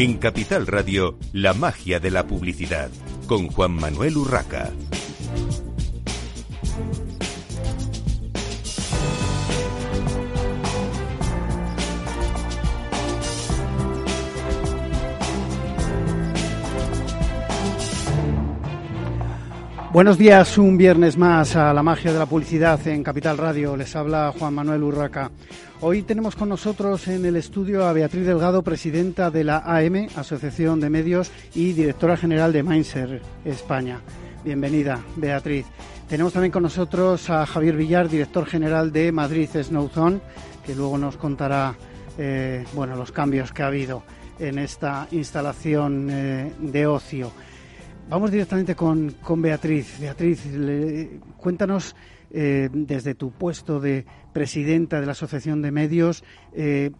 En Capital Radio, la magia de la publicidad, con Juan Manuel Urraca. Buenos días, un viernes más a la magia de la publicidad en Capital Radio. Les habla Juan Manuel Urraca. Hoy tenemos con nosotros en el estudio a Beatriz Delgado, presidenta de la AM, Asociación de Medios, y directora general de Mindser España. Bienvenida, Beatriz. Tenemos también con nosotros a Javier Villar, director general de Madrid Snowzone, que luego nos contará eh, bueno, los cambios que ha habido en esta instalación eh, de ocio. Vamos directamente con, Beatriz. Beatriz, cuéntanos eh, desde tu puesto de presidenta de la Asociación de Medios, eh,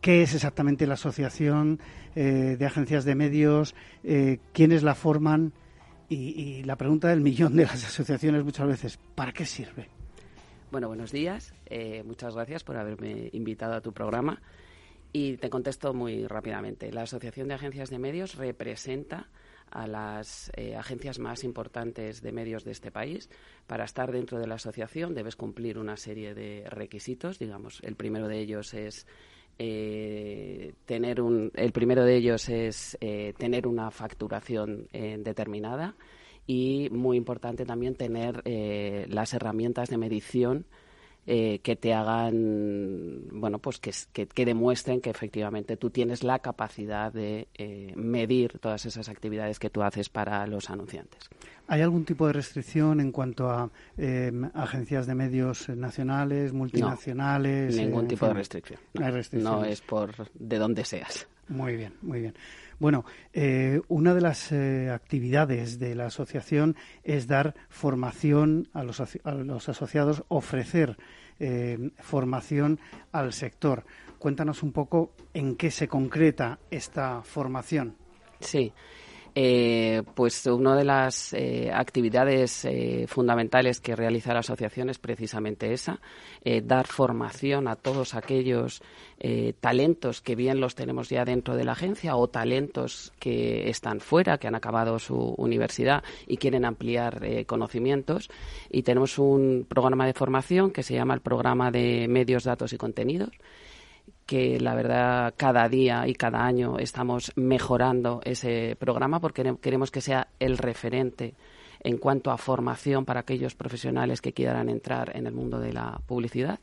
qué es exactamente la Asociación eh, de Agencias de Medios, quiénes la forman y, y, la pregunta del millón de las asociaciones muchas veces, ¿para qué sirve? Bueno, buenos días. muchas gracias por haberme invitado a tu programa. Y te contesto muy rápidamente. La Asociación de Agencias de Medios representa a las eh, agencias más importantes de medios de este país. Para estar dentro de la asociación debes cumplir una serie de requisitos. Digamos, el primero de ellos es eh, tener un, el primero de ellos es eh, tener una facturación determinada y muy importante también tener las herramientas de medición eh, que te hagan, bueno, pues que, que, demuestren que efectivamente tú tienes la capacidad de eh, medir todas esas actividades que tú haces para los anunciantes. ¿Hay algún tipo de restricción en cuanto a em, agencias de medios nacionales, multinacionales? No, ningún tipo de restricción. No, es por de dónde seas. Muy bien, muy bien. Bueno, eh, una de las actividades de la asociación es dar formación a los, a los asociados, ofrecer eh, formación al sector. Cuéntanos un poco en qué se concreta esta formación. Sí. Eh, pues una de las eh, actividades eh, fundamentales que realiza la asociación es precisamente esa, dar formación a todos aquellos talentos que bien los tenemos ya dentro de la agencia o talentos que están fuera, que han acabado su universidad y quieren ampliar conocimientos. Y tenemos un programa de formación que se llama el programa de medios, datos y contenidos que la verdad cada día y cada año estamos mejorando ese programa porque queremos que sea el referente en cuanto a formación para aquellos profesionales que quieran entrar en el mundo de la publicidad.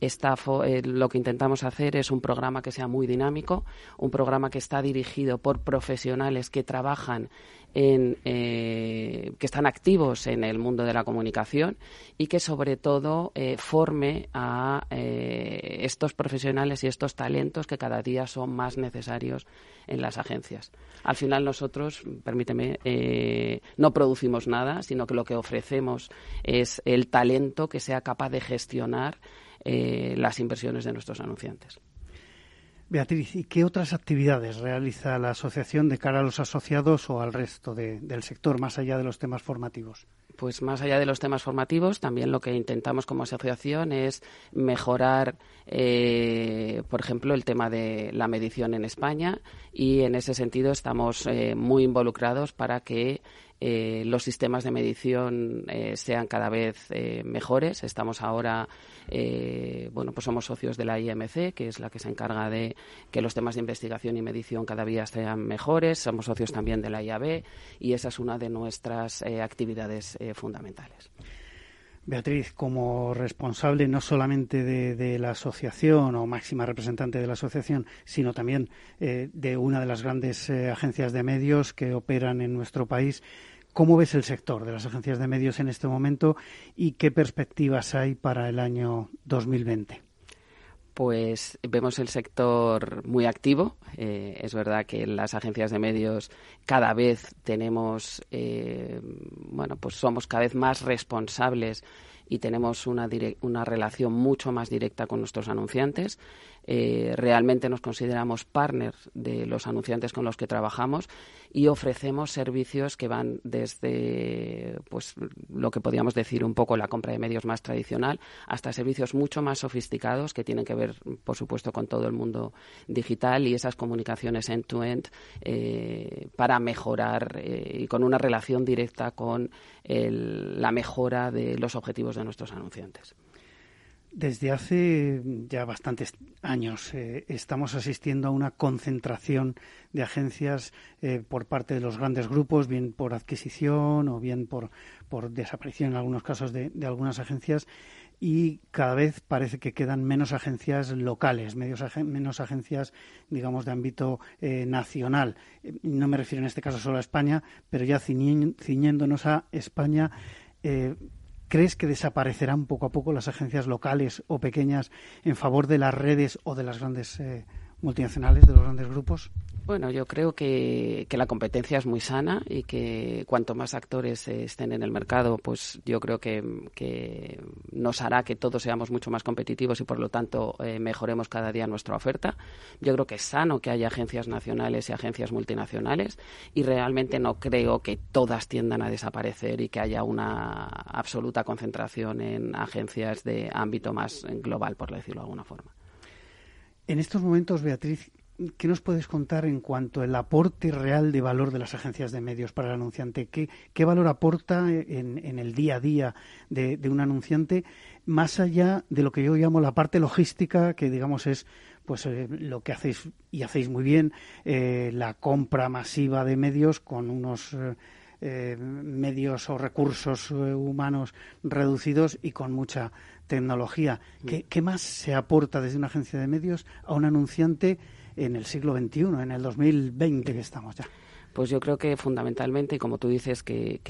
Eh, lo que intentamos hacer es un programa que sea muy dinámico, un programa que está dirigido por profesionales que trabajan eh, que están activos en el mundo de la comunicación y que sobre todo eh, forme a eh, estos profesionales y estos talentos que cada día son más necesarios en las agencias. Al final nosotros, permíteme, no producimos nada, sino que lo que ofrecemos es el talento que sea capaz de gestionar las inversiones de nuestros anunciantes. Beatriz, ¿y qué otras actividades realiza la asociación de cara a los asociados o al resto del sector, más allá de los temas formativos? Pues más allá de los temas formativos, también lo que intentamos como asociación es mejorar, eh, por ejemplo, el tema de la medición en España y en ese sentido estamos eh, muy involucrados para que eh, los sistemas de medición eh, sean cada vez eh, mejores. Estamos ahora, bueno, pues somos socios de la IMC, que es la que se encarga de que los temas de investigación y medición cada día sean mejores. Somos socios también de la IAB y esa es una de nuestras actividades fundamentales. Beatriz, como responsable no solamente de, la asociación o máxima representante de la asociación, sino también de una de las grandes agencias de medios que operan en nuestro país, ¿Cómo ves el sector de las agencias de medios en este momento y qué perspectivas hay para el año 2020? Pues vemos el sector muy activo. Eh, es verdad que las agencias de medios cada vez tenemos, eh, bueno, pues somos cada vez más responsables y tenemos una, una relación mucho más directa con nuestros anunciantes. Eh, realmente nos consideramos partners de los anunciantes con los que trabajamos y ofrecemos servicios que van desde pues lo que podríamos decir un poco la compra de medios más tradicional hasta servicios mucho más sofisticados que tienen que ver por supuesto con todo el mundo digital y esas comunicaciones end-to-end eh, para mejorar eh, y con una relación directa con la mejora de los objetivos de nuestros anunciantes. Desde hace ya bastantes años eh, estamos asistiendo a una concentración de agencias eh, por parte de los grandes grupos, bien por adquisición o bien por, desaparición en algunos casos de, algunas agencias y cada vez parece que quedan menos agencias locales, menos agencias, digamos, de ámbito eh, nacional. No me refiero en este caso solo a España, pero ya ciñéndonos a España, ¿Crees que desaparecerán poco a poco las agencias locales o pequeñas en favor de las redes o de las grandes eh, multinacionales, de los grandes grupos? Bueno, yo creo que, la competencia es muy sana y que cuanto más actores estén en el mercado, pues yo creo que, nos hará que todos seamos mucho más competitivos y por lo tanto eh, mejoremos cada día nuestra oferta. Yo creo que es sano que haya agencias nacionales y agencias multinacionales y realmente no creo que todas tiendan a desaparecer y que haya una absoluta concentración en agencias de ámbito más global, por decirlo de alguna forma. En estos momentos, Beatriz, ¿qué nos puedes contar en cuanto al aporte real de valor de las agencias de medios para el anunciante? ¿Qué, valor aporta en, el día a día de, un anunciante más allá de lo que yo llamo la parte logística, que digamos es pues eh, lo que hacéis y hacéis muy bien, eh, la compra masiva de medios con unos eh, medios o recursos humanos reducidos y con mucha tecnología. ¿Qué, ¿Qué, más se aporta desde una agencia de medios a un anunciante en el siglo XXI, en el 2020 que estamos ya? Pues yo creo que fundamentalmente, y como tú dices, que,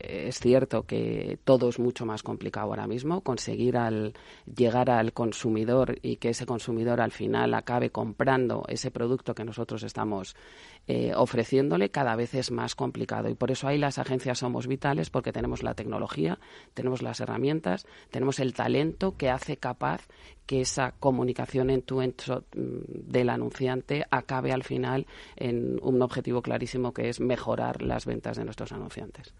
es cierto que todo es mucho más complicado ahora mismo, conseguir al, llegar al consumidor y que ese consumidor al final acabe comprando ese producto que nosotros estamos eh, ofreciéndole cada vez es más complicado. Y por eso ahí las agencias somos vitales porque tenemos la tecnología, tenemos las herramientas, tenemos el talento que hace capaz que esa comunicación en tu entro mm, del anunciante acabe al final en un objetivo clarísimo que es mejorar las ventas de nuestros anunciantes.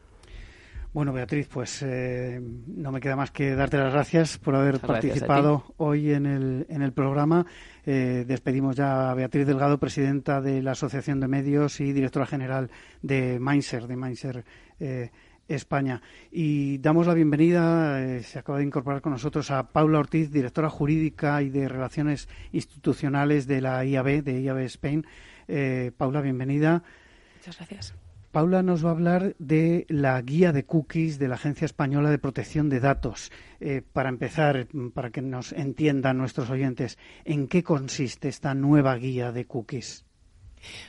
Bueno, Beatriz, pues eh, no me queda más que darte las gracias por haber participado hoy en el, en el programa. Eh, despedimos ya a Beatriz Delgado, presidenta de la Asociación de Medios y directora general de Mindser, de Mindser eh, España. Y damos la bienvenida, se acaba de incorporar con nosotros a Paula Ortiz, directora jurídica y de Relaciones Institucionales de la IAB, de IAB Spain. Paula, bienvenida. Muchas gracias. Paula nos va a hablar de la guía de cookies de la Agencia Española de Protección de Datos. Eh, para empezar, para que nos entiendan nuestros oyentes, ¿en qué consiste esta nueva guía de cookies?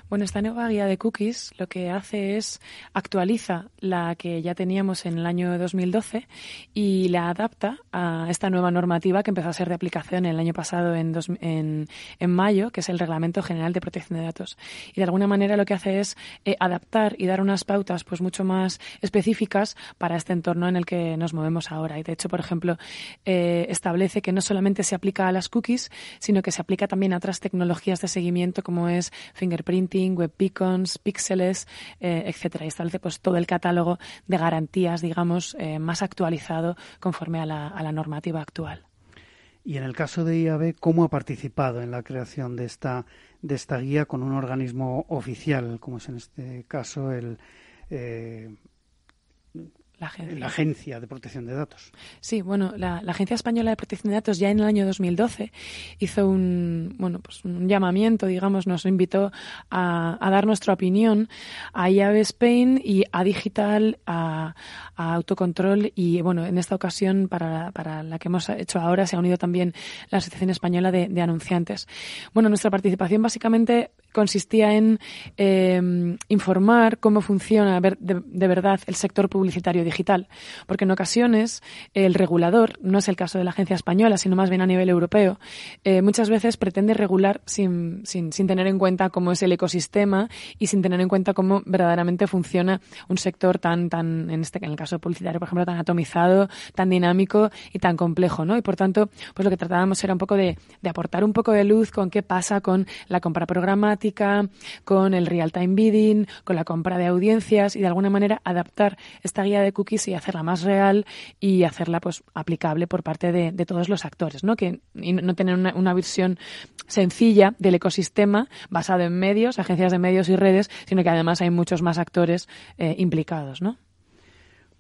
Bueno, esta nueva guía de cookies lo que hace es actualiza la que ya teníamos en el año 2012 y la adapta a esta nueva normativa que empezó a ser de aplicación el año pasado en, en, mayo, que es el Reglamento General de Protección de Datos. Y de alguna manera lo que hace es eh, adaptar y dar unas pautas pues mucho más específicas para este entorno en el que nos movemos ahora. Y de hecho, por ejemplo, eh, establece que no solamente se aplica a las cookies, sino que se aplica también a otras tecnologías de seguimiento como es fingerprint printing, web beacons, píxeles, eh, etcétera. Y establece pues todo el catálogo de garantías, digamos, eh, más actualizado conforme a la, a la normativa actual. Y en el caso de IAB, ¿cómo ha participado en la creación de esta, de esta guía con un organismo oficial, como es en este caso el, eh, la agencia. de Protección de Datos. Sí, bueno, la, Agencia Española de Protección de Datos ya en el año 2012 hizo un, bueno, pues un llamamiento, digamos, nos invitó a, dar nuestra opinión a IAB Spain y a Digital, a, Autocontrol y, bueno, en esta ocasión para, para, la que hemos hecho ahora se ha unido también la Asociación Española de, de Anunciantes. Bueno, nuestra participación básicamente consistía en em, informar cómo funciona de, verdad el sector publicitario digital. Porque en ocasiones el regulador, no es el caso de la agencia española, sino más bien a nivel europeo, eh, muchas veces pretende regular sin, sin, sin tener en cuenta cómo es el ecosistema y sin tener en cuenta cómo verdaderamente funciona un sector tan, tan en, este, en el caso publicitario, por ejemplo, tan atomizado, tan dinámico y tan complejo, ¿no? Y por tanto, pues lo que tratábamos era un poco de, de aportar un poco de luz con qué pasa con la compra programática, con el real-time bidding, con la compra de audiencias y de alguna manera adaptar esta guía de cookies y hacerla más real y hacerla pues aplicable por parte de, todos los actores, ¿no? Que no tener una, una visión sencilla del ecosistema basado en medios, agencias de medios y redes, sino que además hay muchos más actores eh, implicados, ¿no?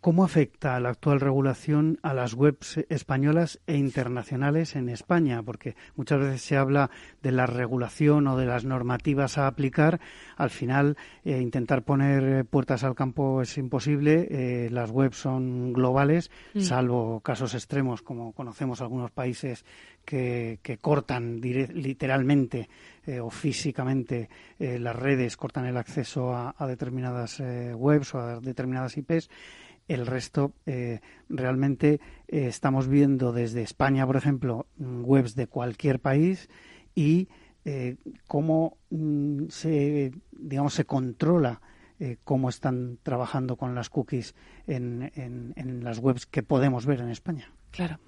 ¿Cómo afecta la actual regulación a las webs españolas e internacionales en España? Porque muchas veces se habla de la regulación o de las normativas a aplicar. Al final, eh, intentar poner eh, puertas al campo es imposible. Eh, las webs son globales, mm. salvo casos extremos, como conocemos algunos países que, que cortan literalmente eh, o físicamente las redes, cortan el acceso a, a determinadas webs o a determinadas IPs el resto eh, realmente eh, estamos viendo desde España, por ejemplo, webs de cualquier país y eh, cómo mm, se, digamos, se controla cómo están trabajando con las cookies en, en las webs que podemos ver en España. Claro.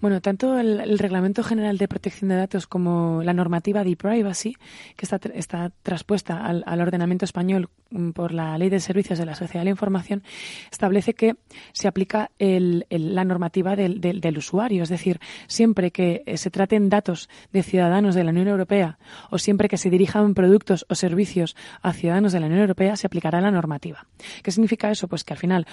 Bueno, tanto el, Reglamento General de Protección de Datos como la normativa de privacy, que está, está traspuesta al, ordenamiento español mm, por la Ley de Servicios de la Sociedad de la Información, establece que se aplica la normativa del, del, usuario. Es decir, siempre que eh, se traten datos de ciudadanos de la Unión Europea o siempre que se dirijan productos o servicios a ciudadanos de la Unión Europea, se aplicará la normativa. ¿Qué significa eso? Pues que al final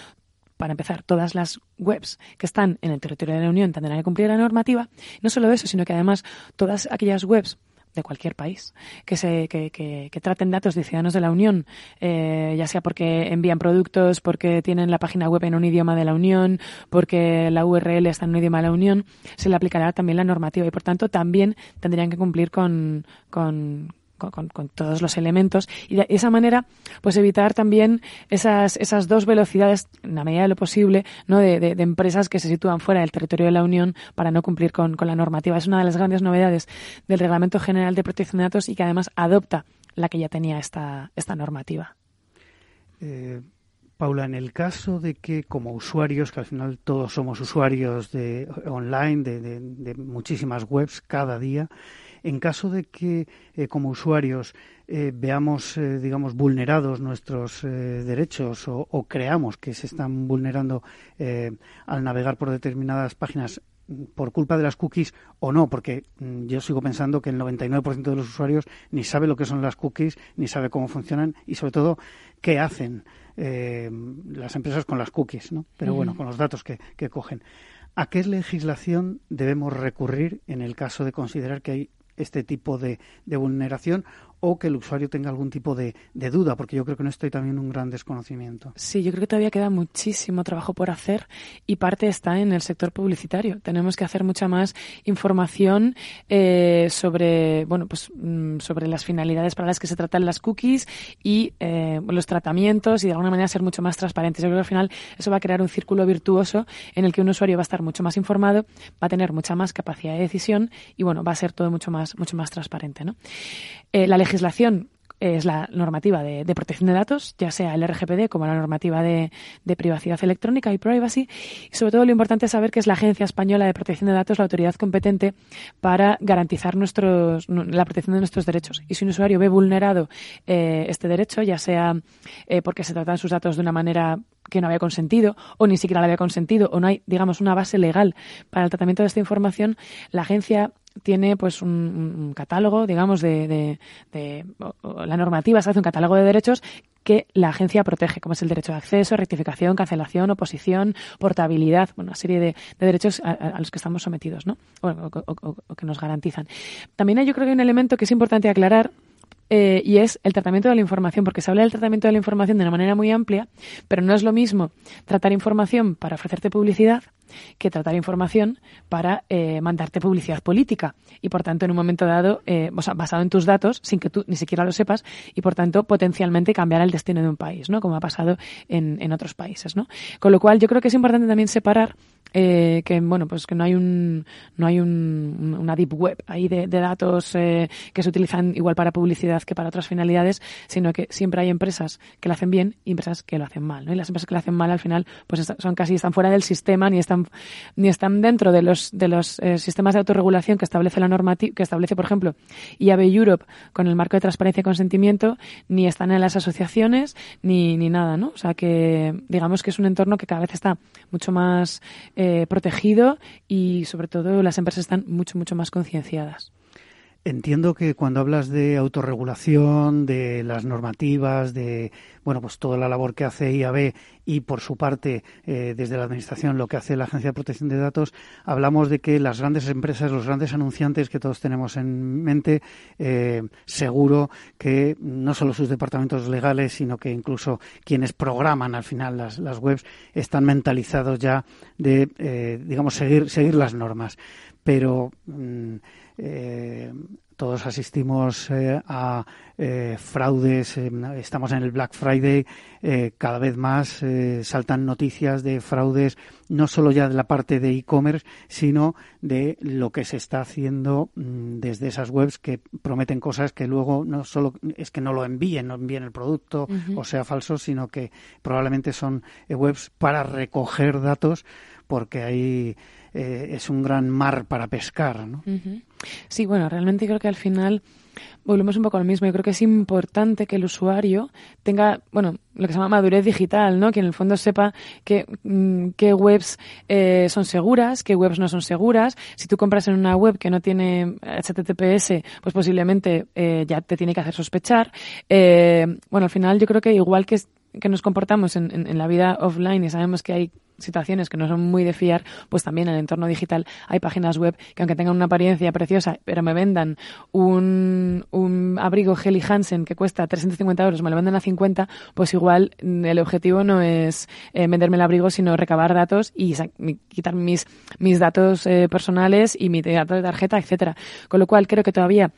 para empezar, todas las webs que están en el territorio de la Unión tendrán que cumplir la normativa. No solo eso, sino que además todas aquellas webs de cualquier país que se que, que, que traten datos de ciudadanos de la Unión eh, ya sea porque envían productos porque tienen la página web en un idioma de la Unión porque la URL está en un idioma de la Unión se le aplicará también la normativa y por tanto también tendrían que cumplir con, con con, todos los elementos y de esa manera pues evitar también esas, esas dos velocidades en la medida de lo posible ¿no? de, empresas que se sitúan fuera del territorio de la Unión para no cumplir con, la normativa. Es una de las grandes novedades del Reglamento General de Protección de Datos y que además adopta la que ya tenía esta, esta normativa. Eh, Paula, en el caso de que como usuarios, que al final todos somos usuarios de online, de, de muchísimas webs cada día, en caso de que eh, como usuarios eh, veamos, eh, digamos, vulnerados nuestros derechos o, creamos que se están vulnerando al navegar por determinadas páginas por culpa de las cookies o no, porque mm, yo sigo pensando que el 99% de los usuarios ni sabe lo que son las cookies, ni sabe cómo funcionan y sobre todo qué hacen las empresas con las cookies, ¿no? Pero bueno, con los datos que, que cogen. ¿A qué legislación debemos recurrir en el caso de considerar que hay este tipo de, vulneración o que el usuario tenga algún tipo de, duda, porque yo creo que no estoy también un gran desconocimiento. Sí, yo creo que todavía queda muchísimo trabajo por hacer y parte está en el sector publicitario. Tenemos que hacer mucha más información eh, sobre, bueno, pues mm, sobre las finalidades para las que se tratan las cookies y eh, los tratamientos y de alguna manera ser mucho más transparentes. Yo creo que al final eso va a crear un círculo virtuoso en el que un usuario va a estar mucho más informado, va a tener mucha más capacidad de decisión y bueno, va a ser todo mucho más, mucho más transparente, ¿no? Eh, la legislación es la normativa de, protección de datos, ya sea el RGPD como la normativa de, privacidad electrónica y privacy. Y sobre todo lo importante es saber que es la Agencia Española de Protección de Datos la autoridad competente para garantizar nuestros, la protección de nuestros derechos. Y si un usuario ve vulnerado eh, este derecho, ya sea eh, porque se tratan sus datos de una manera que no había consentido o ni siquiera la había consentido o no hay, digamos, una base legal para el tratamiento de esta información, la agencia tiene pues un, catálogo, digamos, de, de, la normativa se hace un catálogo de derechos que la agencia protege, como es el derecho de acceso, rectificación, cancelación, oposición, portabilidad, bueno, una serie de, derechos a, los que estamos sometidos, ¿no? O, que nos garantizan. También hay, yo creo que hay un elemento que es importante aclarar eh, y es el tratamiento de la información, porque se habla del tratamiento de la información de una manera muy amplia, pero no es lo mismo tratar información para ofrecerte publicidad que tratar información para eh, mandarte publicidad política y por tanto en un momento dado, eh, o sea, basado en tus datos, sin que tú ni siquiera lo sepas y por tanto potencialmente cambiar el destino de un país, ¿no? Como ha pasado en, en otros países, ¿no? Con lo cual yo creo que es importante también separar eh, que bueno pues que no hay un no hay un, una deep web ahí de, de datos eh, que se utilizan igual para publicidad que para otras finalidades sino que siempre hay empresas que lo hacen bien y empresas que lo hacen mal ¿no? y las empresas que lo hacen mal al final pues son casi están fuera del sistema ni están ni están dentro de los de los eh, sistemas de autorregulación que establece la normativa que establece por ejemplo IAB Europe con el marco de transparencia y consentimiento ni están en las asociaciones ni ni nada no o sea que digamos que es un entorno que cada vez está mucho más eh, protegido y sobre todo las empresas están mucho, mucho más concienciadas. Entiendo que cuando hablas de autorregulación, de las normativas, de bueno, pues toda la labor que hace IAB y por su parte eh, desde la administración lo que hace la Agencia de Protección de Datos, hablamos de que las grandes empresas, los grandes anunciantes que todos tenemos en mente, eh, seguro que no solo sus departamentos legales, sino que incluso quienes programan al final las, webs están mentalizados ya de, eh, digamos, seguir seguir las normas. Pero mm, eh, todos asistimos eh, a eh, fraudes, estamos en el Black Friday, cada vez más saltan noticias de fraudes, no solo ya de la parte de e-commerce, sino de lo que se está haciendo mm, desde esas webs que prometen cosas que luego no solo es que no lo envíen, no envíen el producto o sea falso, sino que probablemente son webs para recoger datos porque ahí es un gran mar para pescar, ¿no? Sí, bueno, realmente creo que al final volvemos un poco a lo mismo. Yo creo que es importante que el usuario tenga, bueno, lo que se llama madurez digital, ¿no? Que en el fondo sepa que, mm, qué webs eh, son seguras, qué webs no son seguras. Si tú compras en una web que no tiene HTTPS, pues posiblemente eh, ya te tiene que hacer sospechar. Eh, bueno, al final yo creo que igual que que nos comportamos en, en, la vida offline y sabemos que hay situaciones que no son muy de fiar, pues también en el entorno digital hay páginas web que aunque tengan una apariencia preciosa, pero me vendan un, un abrigo Helly Hansen que cuesta 350 euros, me lo venden a 50, pues igual mm, el objetivo no es eh, venderme el abrigo, sino recabar datos y quitar mis, mis datos eh, personales y mi dato de tarjeta, etcétera. Con lo cual creo que todavía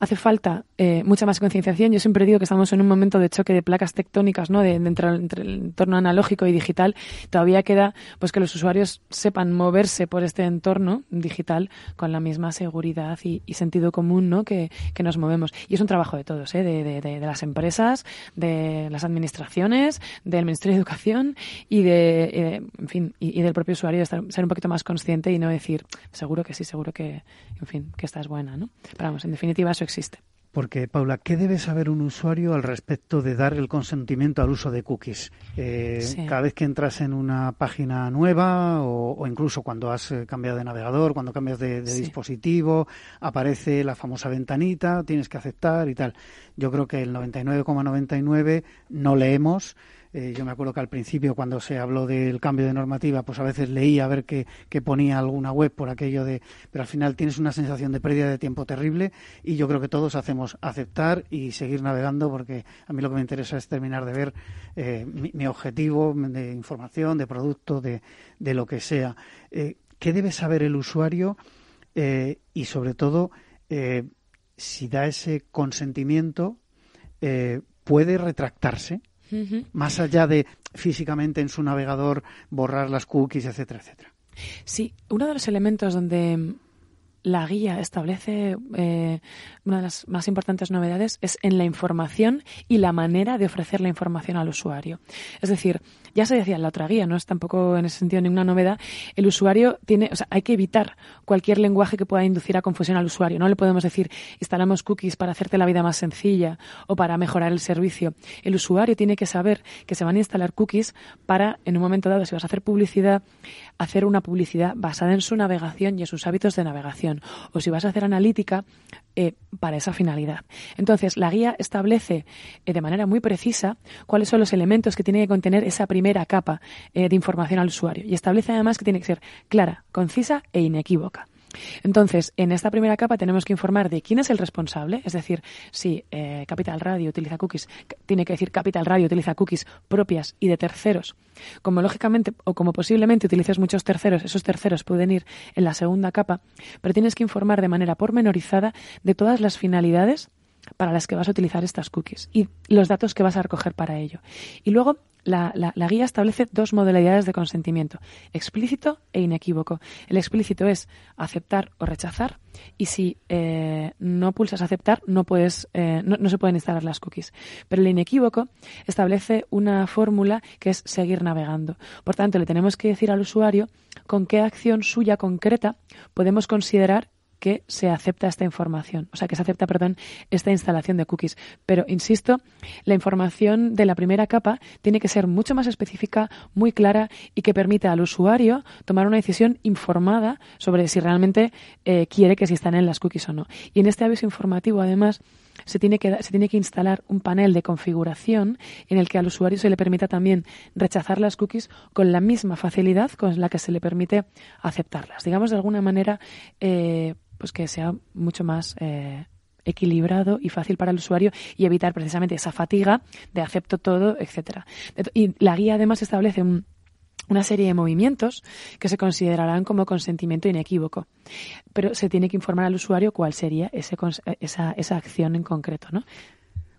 hace falta eh, mucha más concienciación. Yo siempre digo que estamos en un momento de choque de placas tectónicas, ¿no? De, entre, entre, el entorno analógico y digital. Todavía queda, pues, que los usuarios sepan moverse por este entorno digital con la misma seguridad y, sentido común, ¿no? Que, que, nos movemos. Y es un trabajo de todos, ¿eh? De, de, de, las empresas, de las administraciones, del Ministerio de Educación y de, en fin, y, del propio usuario de estar, ser un poquito más consciente y no decir, seguro que sí, seguro que, en fin, que esta es buena, ¿no? Pero vamos, en definitiva, eso existe. Porque, Paula, ¿qué debe saber un usuario al respecto de dar el consentimiento al uso de cookies? Eh, sí. Cada vez que entras en una página nueva o, o incluso cuando has eh, cambiado de navegador, cuando cambias de, de sí. dispositivo, aparece la famosa ventanita, tienes que aceptar y tal. Yo creo que el 99,99 ,99 no leemos eh, yo me acuerdo que al principio, cuando se habló del cambio de normativa, pues a veces leía a ver qué, ponía alguna web por aquello de. Pero al final tienes una sensación de pérdida de tiempo terrible y yo creo que todos hacemos aceptar y seguir navegando porque a mí lo que me interesa es terminar de ver eh, mi, objetivo de información, de producto, de, de lo que sea. Eh, ¿Qué debe saber el usuario y, sobre todo, si da ese consentimiento, puede retractarse? Uh -huh. más allá de físicamente en su navegador borrar las cookies, etcétera, etcétera. Sí, uno de los elementos donde la guía establece eh, una de las más importantes novedades es en la información y la manera de ofrecer la información al usuario. Es decir, ya se decía en la otra guía, no es tampoco en ese sentido ninguna novedad, el usuario tiene, o sea, hay que evitar cualquier lenguaje que pueda inducir a confusión al usuario. No le podemos decir, instalamos cookies para hacerte la vida más sencilla o para mejorar el servicio. El usuario tiene que saber que se van a instalar cookies para, en un momento dado, si vas a hacer publicidad, hacer una publicidad basada en su navegación y en sus hábitos de navegación. O si vas a hacer analítica, eh, para esa finalidad. Entonces, la guía establece eh, de manera muy precisa cuáles son los elementos que tiene que contener esa primera capa eh, de información al usuario y establece además que tiene que ser clara, concisa e inequívoca. Entonces, en esta primera capa tenemos que informar de quién es el responsable, es decir, si eh, Capital Radio utiliza cookies, tiene que decir Capital Radio utiliza cookies propias y de terceros. Como lógicamente o como posiblemente utilices muchos terceros, esos terceros pueden ir en la segunda capa, pero tienes que informar de manera pormenorizada de todas las finalidades para las que vas a utilizar estas cookies y los datos que vas a recoger para ello. Y luego la, guía establece dos modalidades de consentimiento, explícito e inequívoco. El explícito es aceptar o rechazar y si eh, no pulsas aceptar no, puedes, eh, no, se pueden instalar las cookies. Pero el inequívoco establece una fórmula que es seguir navegando. Por tanto, le tenemos que decir al usuario con qué acción suya concreta podemos considerar que se acepta esta información, o sea, que se acepta, perdón, esta instalación de cookies. Pero, insisto, la información de la primera capa tiene que ser mucho más específica, muy clara y que permita al usuario tomar una decisión informada sobre si realmente eh, quiere que se instalen las cookies o no. Y en este aviso informativo, además, se tiene, que, se tiene que instalar un panel de configuración en el que al usuario se le permita también rechazar las cookies con la misma facilidad con la que se le permite aceptarlas. Digamos, de alguna manera, eh, pues que sea mucho más eh, equilibrado y fácil para el usuario y evitar precisamente esa fatiga de acepto todo, etcétera. Y la guía además establece una serie de movimientos que se considerarán como consentimiento inequívoco. Pero se tiene que informar al usuario cuál sería ese, esa, esa acción en concreto, ¿no?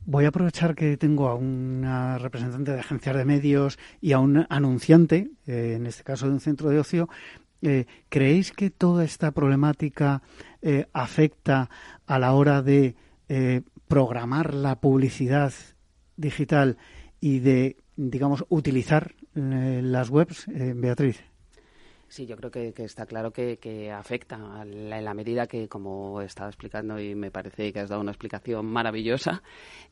Voy a aprovechar que tengo a una representante de agencias de medios y a un anunciante, eh, en este caso de un centro de ocio, eh, ¿creéis que toda esta problemática eh, afecta a la hora de eh, programar la publicidad digital y de, digamos, utilizar las webs, Beatriz? Sí, yo creo que, está claro que, afecta en la medida que, como estaba explicando y me parece que has dado una explicación maravillosa,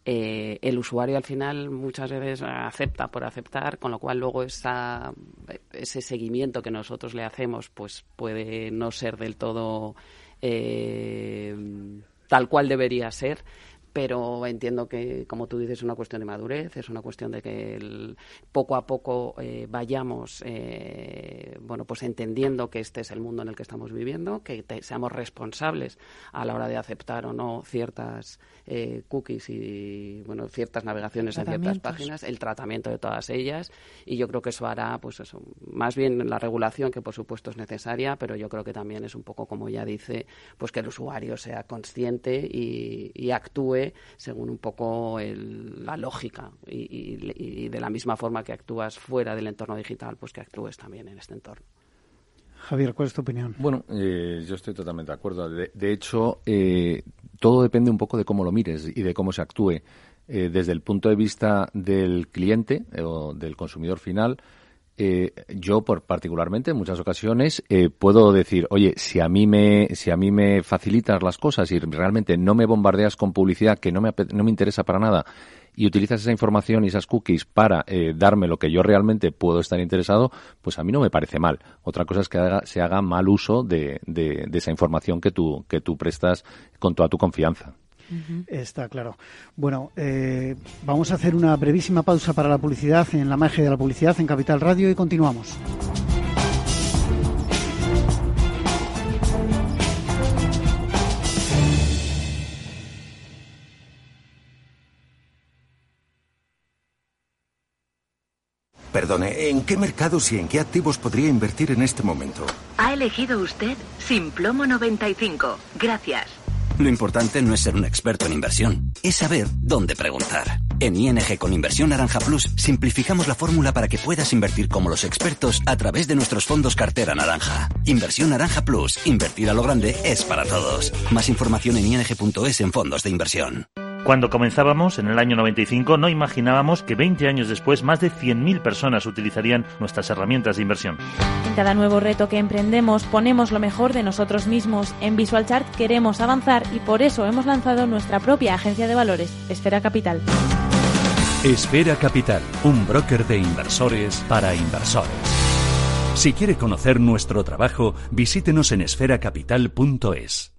eh, el usuario al final muchas veces acepta por aceptar, con lo cual luego esa, ese seguimiento que nosotros le hacemos pues puede no ser del todo eh, tal cual debería ser pero entiendo que, como tú dices, es una cuestión de madurez, es una cuestión de que poco a poco eh, vayamos, eh, bueno, pues entendiendo que este es el mundo en el que estamos viviendo, que seamos responsables a la hora de aceptar o no ciertas eh, cookies y, bueno, ciertas navegaciones en ciertas páginas, el tratamiento de todas ellas, y yo creo que eso hará, pues eso, más bien la regulación, que por supuesto es necesaria, pero yo creo que también es un poco, como ya dice, pues que el usuario sea consciente y actúe según un poco la lógica y, de la misma forma que actúas fuera del entorno digital, pues que actúes también en este entorno. Javier, ¿cuál es tu opinión? Bueno, eh, yo estoy totalmente de acuerdo. De, hecho, eh, todo depende un poco de cómo lo mires y de cómo se actúe. Eh, desde el punto de vista del cliente o del consumidor final, eh, yo por particularmente en muchas ocasiones eh, puedo decir, oye, si a mí me si a mí me facilitas las cosas y realmente no me bombardeas con publicidad que no me no me interesa para nada y utilizas esa información y esas cookies para eh, darme lo que yo realmente puedo estar interesado, pues a mí no me parece mal. Otra cosa es que se haga mal uso de, de, de esa información que tú que tú prestas con toda tu confianza. Está claro. Bueno, eh, vamos a hacer una brevísima pausa para la publicidad en la magia de la publicidad en Capital Radio y continuamos. Perdone, ¿en qué mercados y en qué activos podría invertir en este momento? Ha elegido usted Simplomo 95. Gracias. Lo importante no es ser un experto en inversión, es saber dónde preguntar. En ING con Inversión Naranja Plus simplificamos la fórmula para que puedas invertir como los expertos a través de nuestros fondos cartera naranja. Inversión Naranja Plus, invertir a lo grande es para todos. Más información en ing.es en fondos de inversión. Cuando comenzábamos, en el año 95, no imaginábamos que 20 años después más de 100.000 personas utilizarían nuestras herramientas de inversión. En cada nuevo reto que emprendemos ponemos lo mejor de nosotros mismos. En VisualChart queremos avanzar y por eso hemos lanzado nuestra propia agencia de valores, Esfera Capital. Esfera Capital, un broker de inversores para inversores. Si quiere conocer nuestro trabajo, visítenos en esferacapital.es.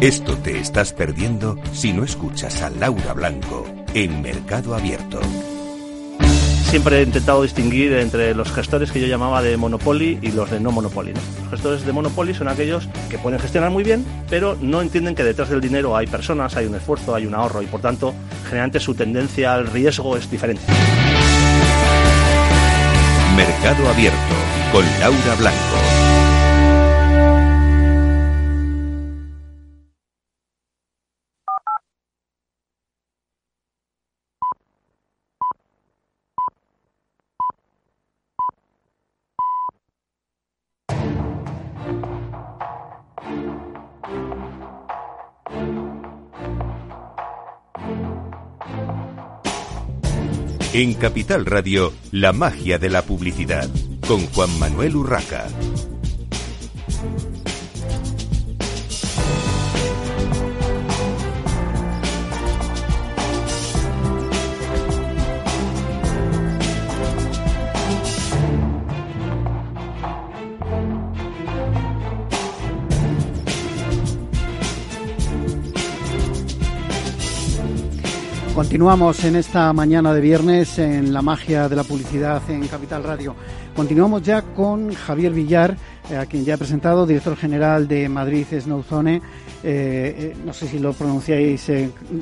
Esto te estás perdiendo si no escuchas a Laura Blanco en Mercado Abierto. Siempre he intentado distinguir entre los gestores que yo llamaba de Monopoly y los de no Monopoly. Los gestores de Monopoly son aquellos que pueden gestionar muy bien, pero no entienden que detrás del dinero hay personas, hay un esfuerzo, hay un ahorro y por tanto generalmente su tendencia al riesgo es diferente. Mercado Abierto con Laura Blanco. En Capital Radio, la magia de la publicidad, con Juan Manuel Urraca. Continuamos en esta mañana de viernes en la magia de la publicidad en Capital Radio. Continuamos ya con Javier Villar, eh, a quien ya he presentado, director general de Madrid Snowzone. Eh, eh, no sé si lo pronunciáis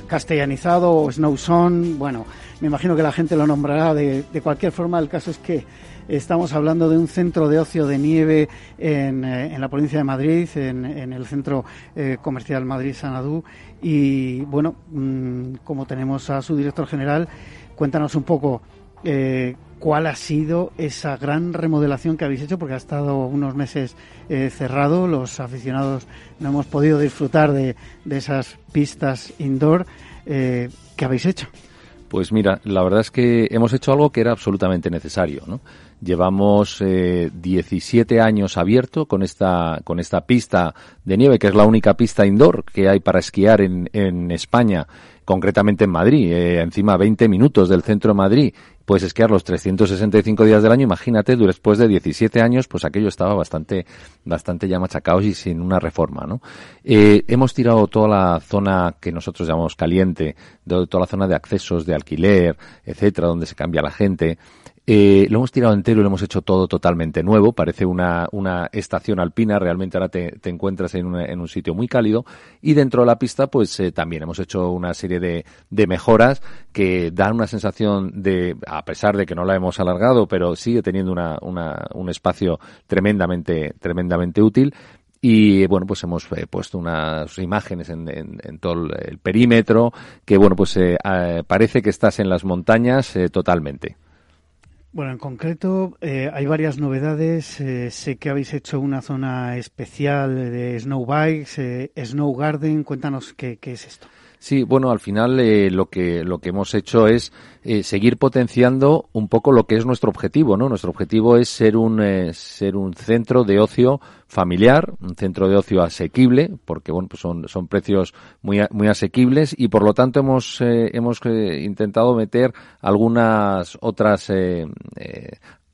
castellanizado o Snowzone. Bueno, me imagino que la gente lo nombrará de, de cualquier forma. El caso es que Estamos hablando de un centro de ocio de nieve en, eh, en la provincia de Madrid, en, en el centro eh, comercial Madrid-Sanadú. Y bueno, mm, como tenemos a su director general, cuéntanos un poco eh, cuál ha sido esa gran remodelación que habéis hecho, porque ha estado unos meses cerrado. Los aficionados no hemos podido disfrutar de, de esas pistas indoor. ¿Qué habéis hecho? Pues mira, la verdad es que hemos hecho algo que era absolutamente necesario, ¿no? Llevamos eh, 17 años abierto con esta, con esta pista de nieve, que es la única pista indoor que hay para esquiar en, en España, concretamente en Madrid, eh, encima 20 minutos del centro de Madrid. Puedes esquiar los 365 días del año. Imagínate, después de 17 años, pues aquello estaba bastante, bastante ya machacado y sin una reforma, ¿no? Eh, hemos tirado toda la zona que nosotros llamamos caliente, toda la zona de accesos de alquiler, etcétera, donde se cambia la gente. Eh, lo hemos tirado entero y lo hemos hecho todo totalmente nuevo. Parece una, una estación alpina. Realmente ahora te, te encuentras en, en, un sitio muy cálido. Y dentro de la pista, pues eh, también hemos hecho una serie de, de mejoras que dan una sensación de, a pesar de que no la hemos alargado, pero sigue teniendo una, una, un espacio tremendamente, tremendamente útil. Y bueno, pues hemos eh, puesto unas imágenes en, en, en, todo el perímetro que bueno, pues eh, parece que estás en las montañas eh, totalmente. Bueno, en concreto eh, hay varias novedades. Eh, sé que habéis hecho una zona especial de snow bikes, eh, snow garden. Cuéntanos qué, qué es esto. Sí, bueno, al final eh, lo que lo que hemos hecho es eh, seguir potenciando un poco lo que es nuestro objetivo, ¿no? Nuestro objetivo es ser un eh, ser un centro de ocio familiar, un centro de ocio asequible, porque bueno, pues son son precios muy muy asequibles y por lo tanto hemos hemos intentado meter algunas otras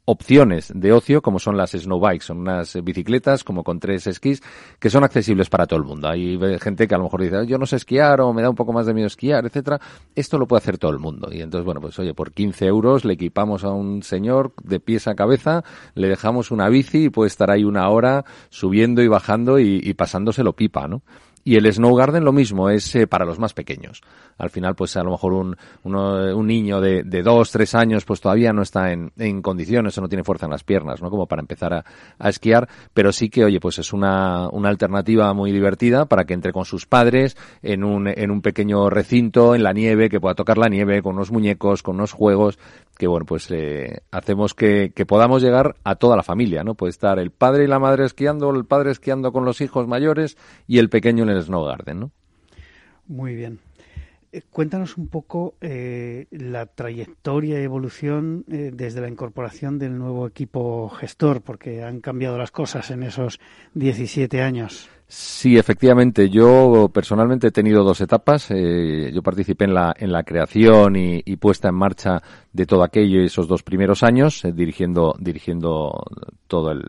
opciones de ocio, como son las snow bikes, son unas bicicletas como con tres esquís que son accesibles para todo el mundo. Hay gente que a lo mejor dice, yo no sé esquiar o me da un poco más de miedo esquiar, etcétera. Esto lo puede hacer todo el mundo. Y entonces, bueno, pues oye, por 15 euros le equipamos a un señor de pies a cabeza, le dejamos una bici y puede estar ahí una hora subiendo y bajando y, y pasándoselo pipa, ¿no? Y el Snow Garden lo mismo, es eh, para los más pequeños. Al final, pues a lo mejor un, uno, un niño de, de, dos, tres años, pues todavía no está en, en, condiciones o no tiene fuerza en las piernas, ¿no? Como para empezar a, a, esquiar, pero sí que, oye, pues es una, una alternativa muy divertida para que entre con sus padres en un, en un pequeño recinto, en la nieve, que pueda tocar la nieve, con unos muñecos, con unos juegos, que bueno, pues eh, hacemos que, podamos llegar a toda la familia, ¿no? Puede estar el padre y la madre esquiando, el padre esquiando con los hijos mayores y el pequeño en el Snow Garden, ¿no? Muy bien. cuéntanos un poco la trayectoria y evolución desde la incorporación del nuevo equipo gestor, porque han cambiado las cosas en esos 17 años. Sí, efectivamente. Yo personalmente he tenido dos etapas. Eh, yo participé en la, en la creación y, puesta en marcha de todo aquello esos dos primeros años, eh, dirigiendo, dirigiendo todo el,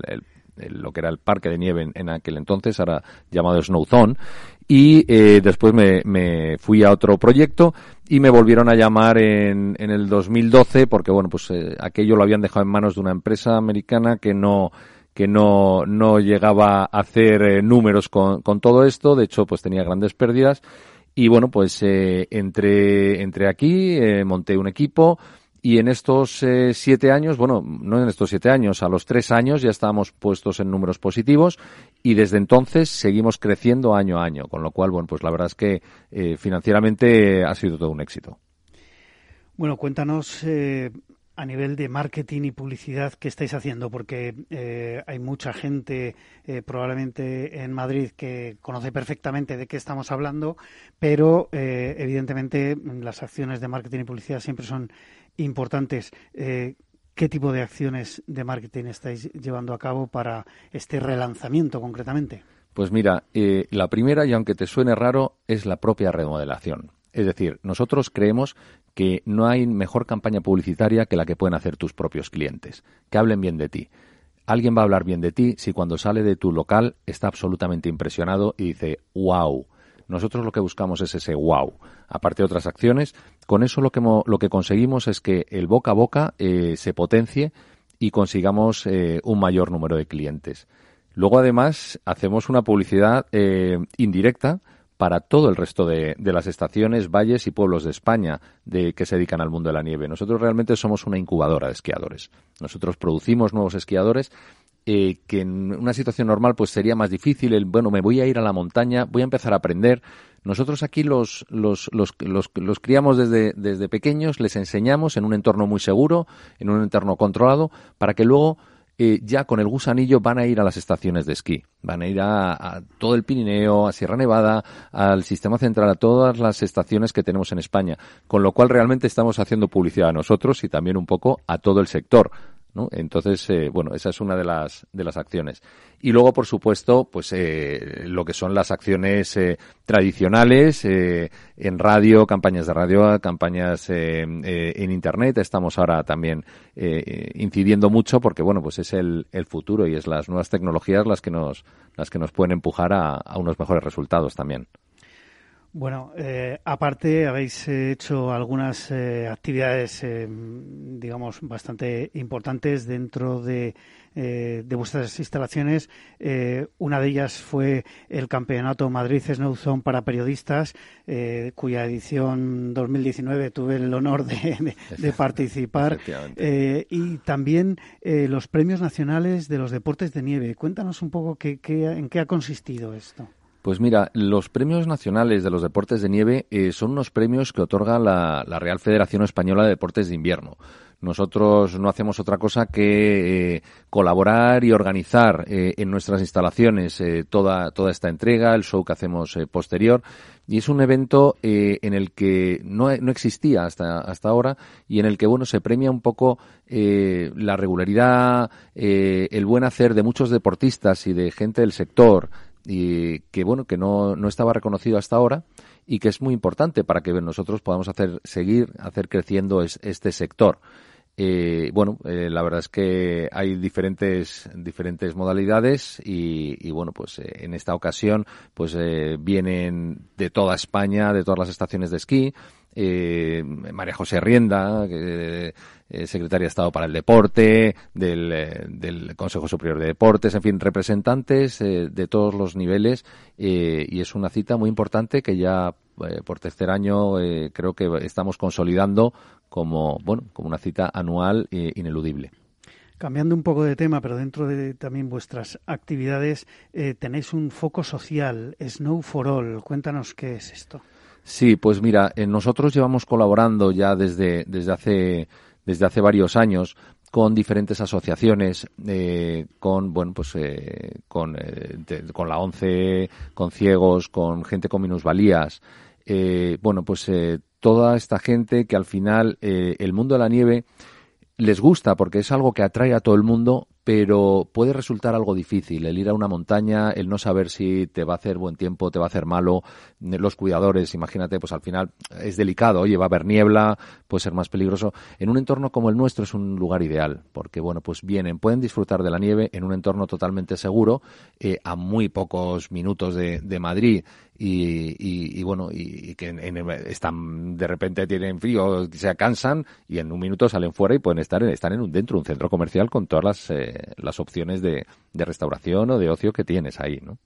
lo que era el parque de nieve en, aquel entonces, ahora llamado Snow Zone. Y eh, después me, me, fui a otro proyecto y me volvieron a llamar en, en el 2012 porque, bueno, pues aquello lo habían dejado en manos de una empresa americana que no que no, no llegaba a hacer eh, números con, con, todo esto, de hecho pues tenía grandes pérdidas. Y bueno pues eh, entré, entré aquí, eh, monté un equipo. Y en estos eh, siete años, bueno, no en estos siete años, a los tres años ya estábamos puestos en números positivos. Y desde entonces seguimos creciendo año a año, con lo cual, bueno, pues la verdad es que financieramente ha sido todo un éxito. Bueno, cuéntanos a nivel de marketing y publicidad que estáis haciendo? Porque eh, hay mucha gente eh, probablemente en Madrid que conoce perfectamente de qué estamos hablando, pero eh, evidentemente las acciones de marketing y publicidad siempre son importantes. ¿Qué tipo de acciones de marketing estáis llevando a cabo para este relanzamiento concretamente? Pues mira, la primera, y aunque te suene raro, es la propia remodelación. Es decir, nosotros creemos que no hay mejor campaña publicitaria que la que pueden hacer tus propios clientes, que hablen bien de ti. Alguien va a hablar bien de ti si cuando sale de tu local está absolutamente impresionado y dice, wow. Nosotros lo que buscamos es ese wow. Aparte de otras acciones, con eso lo que, lo que conseguimos es que el boca a boca eh, se potencie y consigamos eh, un mayor número de clientes. Luego, además, hacemos una publicidad eh, indirecta para todo el resto de, las estaciones, valles y pueblos de España de, que se dedican al mundo de la nieve. Nosotros realmente somos una incubadora de esquiadores. Nosotros producimos nuevos esquiadores eh, que en una situación normal pues sería más difícil bueno, me voy a ir a la montaña, voy a empezar a aprender. Nosotros aquí los, los, los, los, los criamos desde, desde pequeños, les enseñamos en un entorno muy seguro, en un entorno controlado, para que luego eh, ya con el gusanillo van a ir a las estaciones de esquí. Van a ir a, todo el Pirineo, a Sierra Nevada, al Sistema Central, a todas las estaciones que tenemos en España. Con lo cual realmente estamos haciendo publicidad a nosotros y también un poco a todo el sector. ¿No? Entonces, eh, bueno, esa es una de las, de las acciones. Y luego, por supuesto, pues eh, lo que son las acciones eh, tradicionales en radio, campañas de radio, campañas en Internet. Estamos ahora también incidiendo mucho porque, bueno, pues es el, el futuro y es las nuevas tecnologías las que nos, las que nos pueden empujar a unos mejores resultados también. Bueno, eh, aparte habéis hecho algunas eh, actividades, eh, digamos, bastante importantes dentro de, de vuestras instalaciones. una de ellas fue el Campeonato Madrid Snow Zone para periodistas, cuya edición 2019 tuve el honor de, participar. y también los premios nacionales de los deportes de nieve. Cuéntanos un poco qué, en qué ha consistido esto. Pues mira, los premios nacionales de los deportes de nieve eh, son unos premios que otorga la, Real Federación Española de Deportes de Invierno. Nosotros no hacemos otra cosa que eh, colaborar y organizar eh, en nuestras instalaciones toda, toda esta entrega, el show que hacemos posterior. Y es un evento en el que no, no existía hasta, hasta ahora y en el que, bueno, se premia un poco la regularidad, el buen hacer de muchos deportistas y de gente del sector, y que bueno que no, no estaba reconocido hasta ahora y que es muy importante para que nosotros podamos hacer seguir hacer creciendo este sector. Eh, bueno eh, la verdad es que hay diferentes diferentes modalidades y, bueno pues eh, en esta ocasión pues vienen de toda España de todas las estaciones de esquí. María José Rienda, eh, secretaria de Estado para el Deporte, del, eh, del, Consejo Superior de Deportes, en fin, representantes eh, de todos los niveles y es una cita muy importante que ya por tercer año creo que estamos consolidando como, bueno, como una cita anual e ineludible. Cambiando un poco de tema, pero dentro de también vuestras actividades, tenéis un foco social, Snow for All. Cuéntanos qué es esto. Sí, pues mira, eh, nosotros llevamos colaborando ya desde, desde, hace, desde hace varios años con diferentes asociaciones, eh, con bueno pues eh, con, con la ONCE, con ciegos, con gente con minusvalías, bueno, pues toda esta gente que al final el mundo de la nieve les gusta porque es algo que atrae a todo el mundo, pero puede resultar algo difícil el ir a una montaña, el no saber si te va a hacer buen tiempo, te va a hacer malo, los cuidadores, imagínate, pues al final es delicado, oye, va a haber niebla, puede ser más peligroso. En un entorno como el nuestro es un lugar ideal, porque bueno, pues vienen, pueden disfrutar de la nieve en un entorno totalmente seguro, eh, a muy pocos minutos de, de Madrid y, bueno, y, que están de repente tienen frío, se cansan y en un minuto salen fuera y pueden estar en, están en un, dentro de un centro comercial con todas las, eh, las opciones de, de, restauración o de ocio que tienes ahí, ¿no?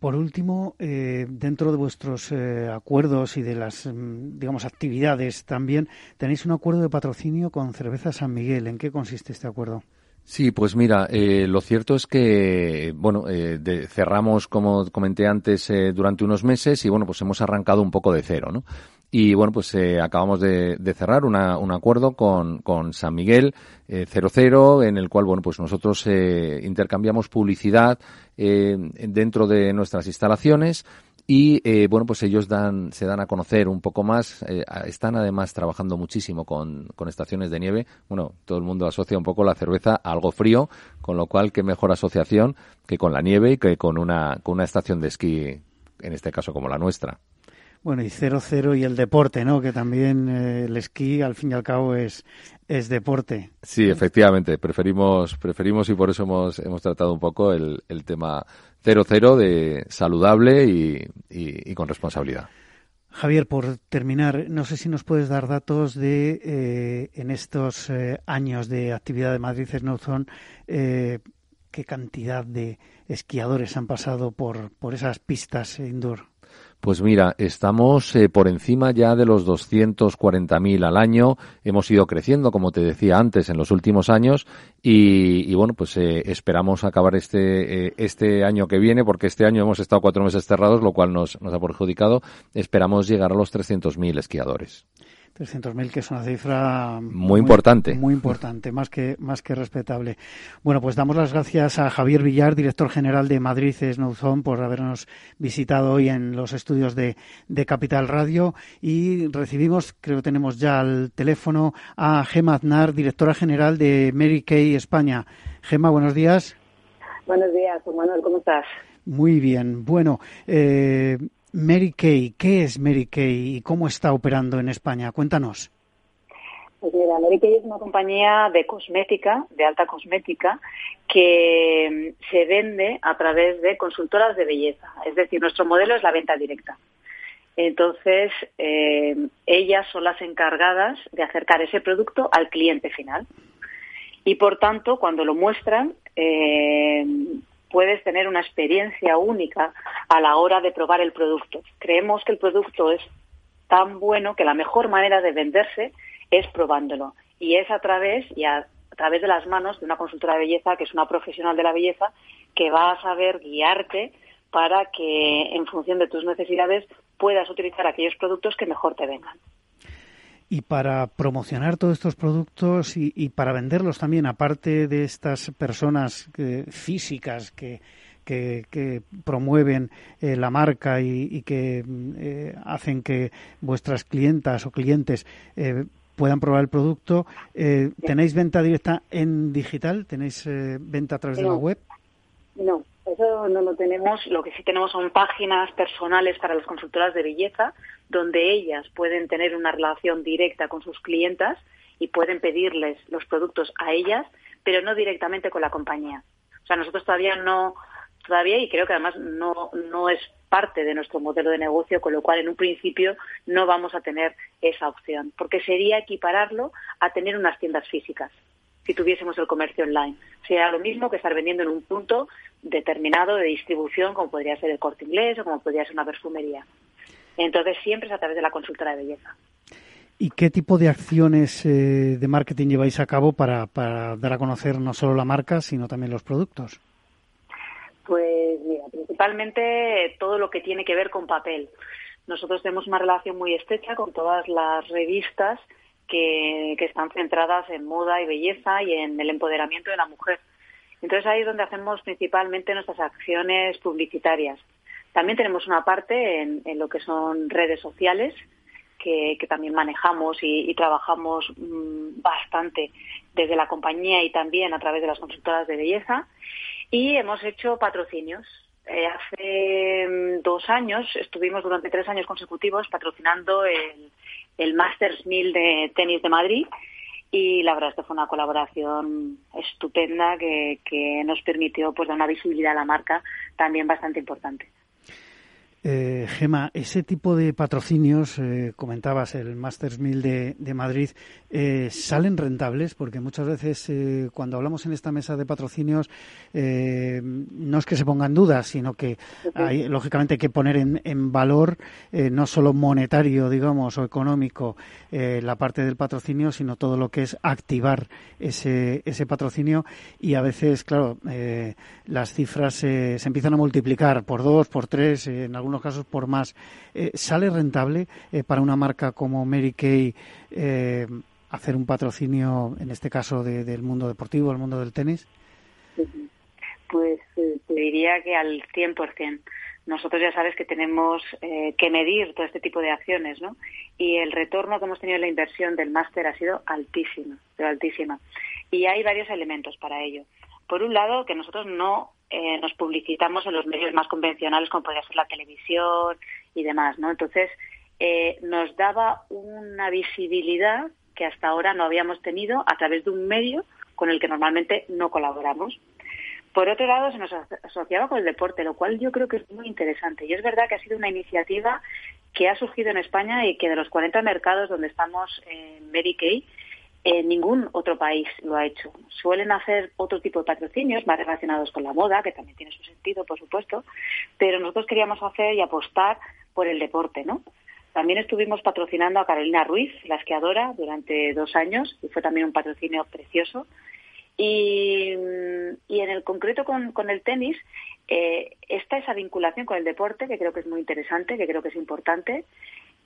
Por último, eh, dentro de vuestros eh, acuerdos y de las, mm, digamos, actividades también, tenéis un acuerdo de patrocinio con Cerveza San Miguel. ¿En qué consiste este acuerdo? Sí, pues mira, eh, lo cierto es que, bueno, eh, cerramos, como comenté antes, eh, durante unos meses y, bueno, pues hemos arrancado un poco de cero, ¿no? Y, bueno, pues acabamos de, cerrar una, un acuerdo con, con San Miguel 00, en el cual, bueno, pues nosotros intercambiamos publicidad dentro de nuestras instalaciones y eh, bueno, pues ellos dan, se dan a conocer un poco más. Eh, están además trabajando muchísimo con, con, estaciones de nieve. Bueno, todo el mundo asocia un poco la cerveza a algo frío, con lo cual qué mejor asociación que con la nieve y que con una, con una estación de esquí, en este caso como la nuestra. Bueno, y 0-0 y el deporte, ¿no? Que también eh, el esquí, al fin y al cabo, es, es deporte. Sí, efectivamente. Preferimos, preferimos y por eso hemos, hemos tratado un poco el, el tema 0-0 de saludable y, con responsabilidad. Javier, por terminar, no sé si nos puedes dar datos de, eh, en estos eh, años de actividad de Madrid Snowzone, eh, qué cantidad de esquiadores han pasado por, por esas pistas indoor. Pues mira, estamos eh, por encima ya de los 240.000 al año. Hemos ido creciendo, como te decía antes, en los últimos años y, bueno, pues eh, esperamos acabar este, eh, este año que viene, porque este año hemos estado cuatro meses cerrados, lo cual nos, nos ha perjudicado. Esperamos llegar a los 300.000 esquiadores. 300.000, que es una cifra muy, importante. Muy importante, más que, más que respetable. Bueno, pues damos las gracias a Javier Villar, director general de Madrid Snowzone, por habernos visitado hoy en los estudios de, de Capital Radio. Y recibimos, creo que tenemos ya al teléfono, a Gema Aznar, directora general de Mary Kay España. Gema, buenos días. Buenos días, Manuel, ¿cómo estás? Muy bien. Bueno, eh, Mary Kay, ¿qué es Mary Kay y cómo está operando en España? Cuéntanos. Pues mira, Mary Kay es una compañía de cosmética, de alta cosmética, que mm, se vende a través de consultoras de belleza. Es decir, nuestro modelo es la venta directa. Entonces, eh, ellas son las encargadas de acercar ese producto al cliente final. Y por tanto, cuando lo muestran, eh, puedes tener una experiencia única a la hora de probar el producto. Creemos que el producto es tan bueno que la mejor manera de venderse es probándolo. Y es a través, y a, través de las manos de una consultora de belleza, que es una profesional de la belleza, que va a saber guiarte para que en función de tus necesidades puedas utilizar aquellos productos que mejor te vengan. Y para promocionar todos estos productos y, para venderlos también, aparte de estas personas físicas que, que, promueven eh, la marca y, que eh, hacen que vuestras clientas o clientes eh, puedan probar el producto, ¿tenéis venta directa en digital? ¿Tenéis venta a través de la web? No, eso no lo tenemos. Lo que sí tenemos son páginas personales para las consultoras de belleza donde ellas pueden tener una relación directa con sus clientas y pueden pedirles los productos a ellas, pero no directamente con la compañía. O sea, nosotros todavía no, todavía, y creo que además no, no es parte de nuestro modelo de negocio, con lo cual en un principio no vamos a tener esa opción, porque sería equipararlo a tener unas tiendas físicas si tuviésemos el comercio online. Sería lo mismo que estar vendiendo en un punto determinado de distribución, como podría ser el corte inglés o como podría ser una perfumería. Entonces siempre es a través de la consultora de belleza. ¿Y qué tipo de acciones eh, de marketing lleváis a cabo para, dar a conocer no solo la marca, sino también los productos? Pues mira, principalmente todo lo que tiene que ver con papel. Nosotros tenemos una relación muy estrecha con todas las revistas que, que, están centradas en moda y belleza y en el empoderamiento de la mujer. Entonces ahí es donde hacemos principalmente nuestras acciones publicitarias También tenemos una parte en, lo que son redes sociales, que, también manejamos y, trabajamos mm, bastante desde la compañía y también a través de las consultoras de belleza. Y hemos hecho patrocinios. Eh, hace mm, dos años estuvimos durante tres años consecutivos patrocinando el, el Masters 1000 de tenis de Madrid y la verdad es que fue una colaboración estupenda que, que nos permitió pues dar una visibilidad a la marca también bastante importante. Eh, Gema, ese tipo de patrocinios, eh, comentabas el Masters 1000 de, de Madrid, eh, ¿salen rentables? Porque muchas veces eh, cuando hablamos en esta mesa de patrocinios no es que se pongan dudas, sino que hay, lógicamente hay que poner en, en valor no solo monetario, digamos, o económico la parte del patrocinio, sino todo lo que es activar ese, ese patrocinio y a veces, claro, las cifras se empiezan a multiplicar por dos, por tres, en algunos casos por más. Eh, ¿Sale rentable eh, para una marca como Mary Kay eh, hacer un patrocinio, en este caso, del mundo deportivo, el mundo del tenis? Pues te diría que al 100%. Nosotros ya sabes que tenemos que medir todo este tipo de acciones, ¿no? Y el retorno que hemos tenido en la inversión del máster ha sido altísimo, pero altísima. Y hay varios elementos para ello. Por un lado, que nosotros no eh, nos publicitamos en los medios más convencionales como podría ser la televisión y demás, ¿no? Entonces, eh, nos daba una visibilidad que hasta ahora no habíamos tenido a través de un medio con el que normalmente no colaboramos. Por otro lado, se nos asociaba con el deporte, lo cual yo creo que es muy interesante. Y es verdad que ha sido una iniciativa que ha surgido en España y que de los 40 mercados donde estamos en Mary Kay, ningún otro país lo ha hecho. Suelen hacer otro tipo de patrocinios más relacionados con la moda, que también tiene su sentido, por supuesto, pero nosotros queríamos hacer y apostar por el deporte, ¿no? También estuvimos patrocinando a Carolina Ruiz, la esquiadora, durante dos años, y fue también un patrocinio precioso. Y, en el concreto con, el tenis, eh, está esa vinculación con el deporte, que creo que es muy interesante, que creo que es importante.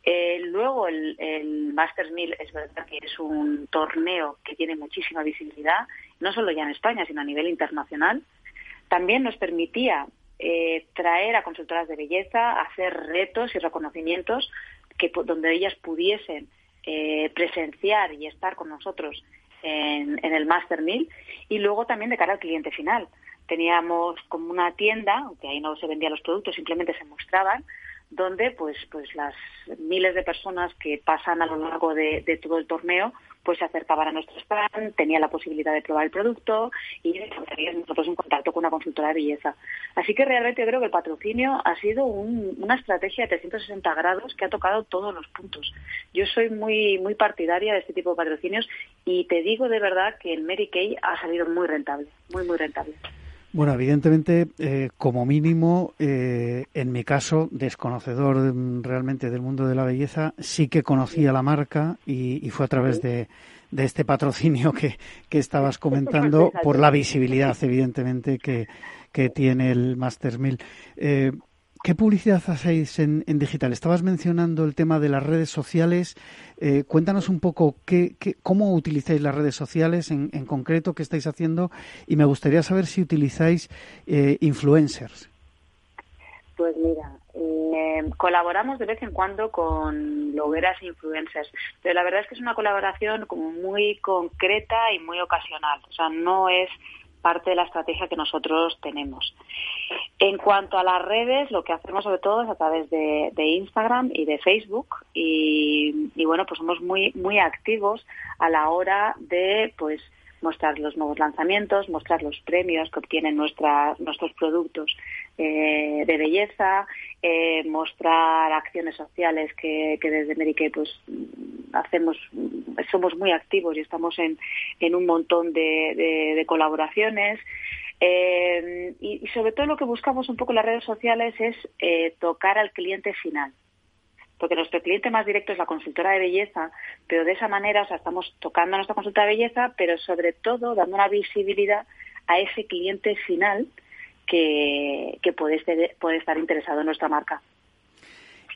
Eh, luego el, el Masters 1000 es verdad que es un torneo que tiene muchísima visibilidad, no solo ya en España, sino a nivel internacional. También nos permitía eh, traer a consultoras de belleza, hacer retos y reconocimientos que donde ellas pudiesen eh, presenciar y estar con nosotros en, en el Master 1000 y luego también de cara al cliente final. Teníamos como una tienda, aunque ahí no se vendían los productos, simplemente se mostraban, donde pues pues las miles de personas que pasan a lo largo de, todo el torneo pues se acercaban a nuestro stand, tenían la posibilidad de probar el producto y nosotros en contacto con una consultora de belleza. Así que realmente creo que el patrocinio ha sido una estrategia de 360 grados que ha tocado todos los puntos. Yo soy muy muy partidaria de este tipo de patrocinios y te digo de verdad que el Mary Kay ha salido muy rentable, muy muy rentable. Bueno, evidentemente, eh, como mínimo, eh, en mi caso, desconocedor realmente del mundo de la belleza, sí que conocía la marca y, fue a través de, este patrocinio que, que estabas comentando por la visibilidad, evidentemente, que, que tiene el Masters 1000. Eh, ¿Qué publicidad hacéis en, digital? Estabas mencionando el tema de las redes sociales. Eh, cuéntanos un poco qué, cómo utilizáis las redes sociales en, concreto, qué estáis haciendo y me gustaría saber si utilizáis eh, influencers. Pues mira, eh, colaboramos de vez en cuando con blogueras e influencers, pero la verdad es que es una colaboración como muy concreta y muy ocasional. O sea, no es parte de la estrategia que nosotros tenemos. En cuanto a las redes, lo que hacemos sobre todo es a través de, Instagram y de Facebook y, bueno, pues somos muy muy activos a la hora de pues mostrar los nuevos lanzamientos, mostrar los premios que obtienen nuestra, nuestros productos eh, de belleza, eh, mostrar acciones sociales que, desde Medicaid pues hacemos, somos muy activos y estamos en, en un montón de, colaboraciones. Eh, y, sobre todo lo que buscamos un poco en las redes sociales es tocar al cliente final porque nuestro cliente más directo es la consultora de belleza, pero de esa manera, estamos tocando nuestra consulta de belleza, pero sobre todo dando una visibilidad a ese cliente final que, puede, puede estar interesado en nuestra marca.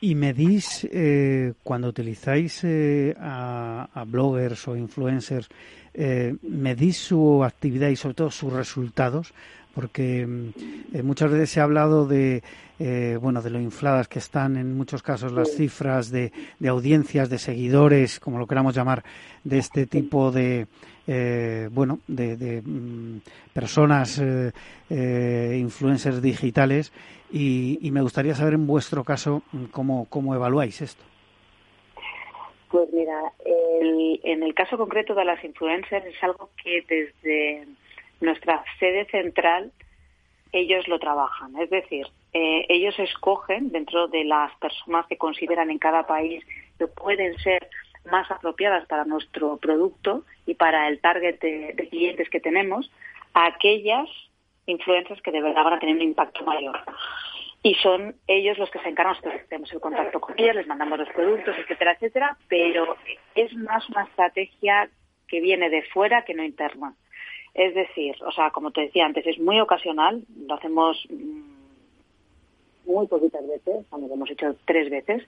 ¿Y medís, eh, cuando utilizáis eh, a, bloggers o influencers, eh, medís su actividad y sobre todo sus resultados? Porque muchas veces se ha hablado de eh, bueno, de lo infladas que están en muchos casos las cifras de, de, audiencias, de seguidores, como lo queramos llamar, de este tipo de, eh, bueno, de, mm, personas, eh, influencers digitales, y, y, me gustaría saber en vuestro caso cómo, cómo evaluáis esto. Pues mira, el, en el caso concreto de las influencers es algo que desde nuestra sede central ellos lo trabajan. Es decir, eh, ellos escogen dentro de las personas que consideran en cada país que pueden ser más apropiadas para nuestro producto y para el target de, clientes que tenemos, aquellas influencias que de verdad van a tener un impacto mayor. Y son ellos los que se encargan, nosotros tenemos el contacto con ellas, les mandamos los productos, etcétera, etcétera, pero es más una estrategia que viene de fuera que no interna. Es decir, o sea, como te decía antes, es muy ocasional, lo hacemos mm, muy poquitas veces, cuando lo hemos hecho tres veces,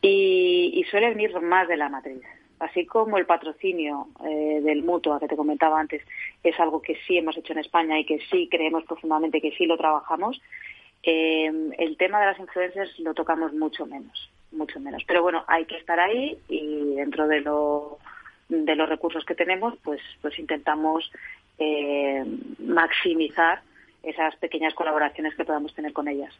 y, y suele venir más de la matriz. Así como el patrocinio eh, del mutuo que te comentaba antes es algo que sí hemos hecho en España y que sí creemos profundamente que sí lo trabajamos, eh, el tema de las influencias lo tocamos mucho menos, mucho menos. Pero bueno, hay que estar ahí y dentro de lo de los recursos que tenemos, pues, pues intentamos eh, maximizar esas pequeñas colaboraciones que podamos tener con ellas.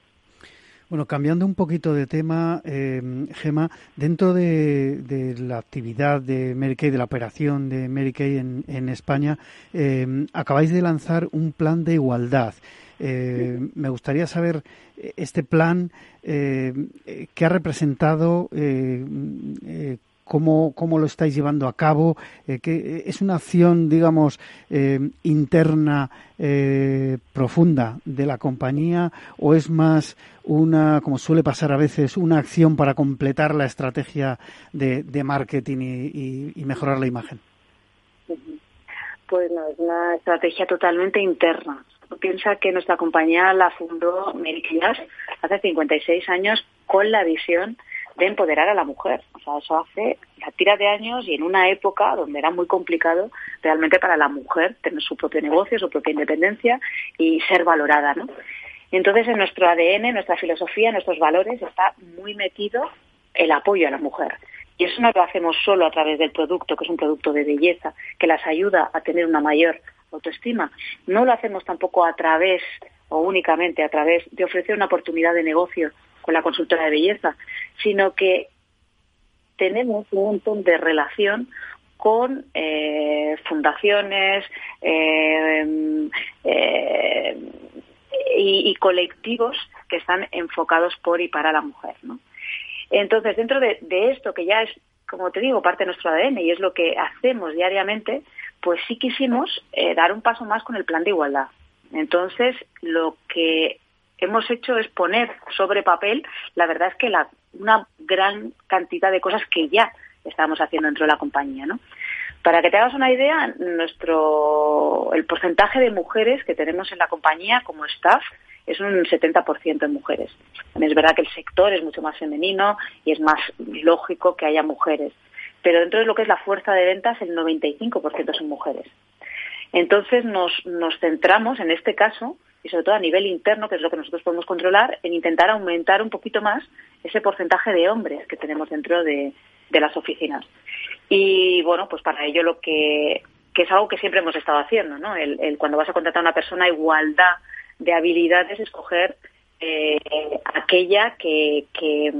Bueno, cambiando un poquito de tema, eh, Gema, dentro de, la actividad de Mary Kay, de la operación de Mary Kay en, España, eh, acabáis de lanzar un plan de igualdad. Eh, me gustaría saber este plan, qué ha representado, cómo, cómo lo estáis llevando a cabo, eh, es una acción, digamos, eh, interna eh, profunda de la compañía o es más una, como suele pasar a veces, una acción para completar la estrategia de, de marketing y, y, mejorar la imagen. Pues no, es una estrategia totalmente interna. Piensa que nuestra compañía la fundó Mary hace 56 años con la visión de empoderar a la mujer. O sea, eso hace la tira de años y en una época donde era muy complicado realmente para la mujer tener su propio negocio, su propia independencia y ser valorada, ¿no? Entonces, en nuestro ADN, nuestra filosofía, nuestros valores está muy metido el apoyo a la mujer. Y eso no lo hacemos solo a través del producto, que es un producto de belleza, que las ayuda a tener una mayor autoestima. No lo hacemos tampoco a través o únicamente a través de ofrecer una oportunidad de negocio con la consultora de belleza, sino que tenemos un montón de relación con eh, fundaciones eh, eh, y, colectivos que están enfocados por y para la mujer. Entonces, dentro de, esto, que ya es, como te digo, parte de nuestro ADN y es lo que hacemos diariamente, pues sí quisimos dar un paso más con el plan de igualdad. Entonces, lo que hemos hecho es poner sobre papel, la verdad es que la, una gran cantidad de cosas que ya estamos haciendo dentro de la compañía, ¿no? Para que te hagas una idea, nuestro el porcentaje de mujeres que tenemos en la compañía como staff es un 70% de mujeres. Es verdad que el sector es mucho más femenino y es más lógico que haya mujeres. Pero dentro de lo que es la fuerza de ventas, el 95% son mujeres. Entonces nos, nos centramos, en este caso, y sobre todo a nivel interno, que es lo que nosotros podemos controlar, en intentar aumentar un poquito más ese porcentaje de hombres que tenemos dentro de, las oficinas. Y bueno, pues para ello lo que, que es algo que siempre hemos estado haciendo, ¿no? El, cuando vas a contratar a una persona, igualdad de habilidades, escoger eh, aquella que, que,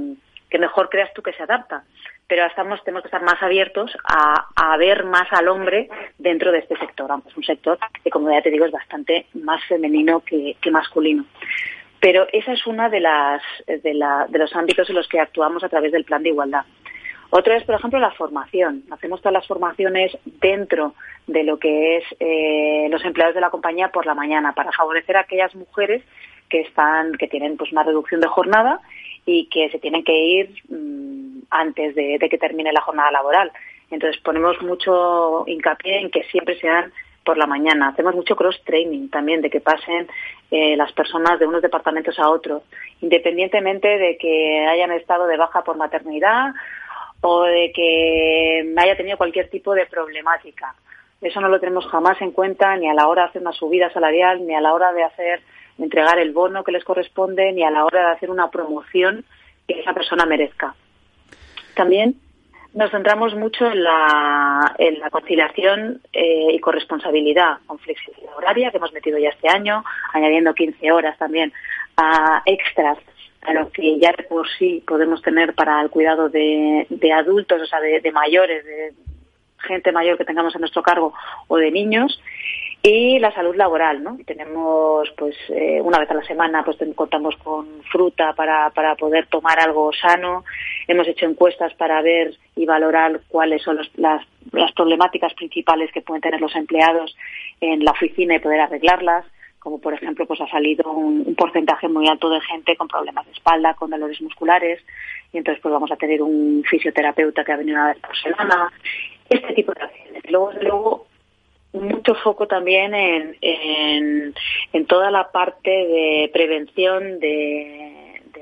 que mejor creas tú que se adapta pero estamos, tenemos que estar más abiertos a, a, ver más al hombre dentro de este sector, aunque es un sector que, como ya te digo, es bastante más femenino que, que masculino. Pero esa es una de, las, de, la, de los ámbitos en los que actuamos a través del plan de igualdad. Otro es, por ejemplo, la formación. Hacemos todas las formaciones dentro de lo que es eh, los empleados de la compañía por la mañana para favorecer a aquellas mujeres que están que tienen pues una reducción de jornada y que se tienen que ir mm, antes de, que termine la jornada laboral. Entonces ponemos mucho hincapié en que siempre sean por la mañana. Hacemos mucho cross-training también, de que pasen eh, las personas de unos departamentos a otros, independientemente de que hayan estado de baja por maternidad o de que haya tenido cualquier tipo de problemática. Eso no lo tenemos jamás en cuenta ni a la hora de hacer una subida salarial, ni a la hora de hacer entregar el bono que les corresponde ni a la hora de hacer una promoción que esa persona merezca. También nos centramos mucho en la, en la conciliación eh, y corresponsabilidad con flexibilidad horaria que hemos metido ya este año, añadiendo 15 horas también a extras a lo que ya por sí podemos tener para el cuidado de, adultos, o sea, de, mayores, de gente mayor que tengamos a nuestro cargo o de niños y la salud laboral, ¿no? Tenemos, pues, eh, una vez a la semana, pues contamos con fruta para, para poder tomar algo sano. Hemos hecho encuestas para ver y valorar cuáles son las, las problemáticas principales que pueden tener los empleados en la oficina y poder arreglarlas como por ejemplo pues ha salido un, porcentaje muy alto de gente con problemas de espalda, con dolores musculares, y entonces pues vamos a tener un fisioterapeuta que ha venido una vez por semana, este tipo de acciones. Luego, luego mucho foco también en, en, en toda la parte de prevención de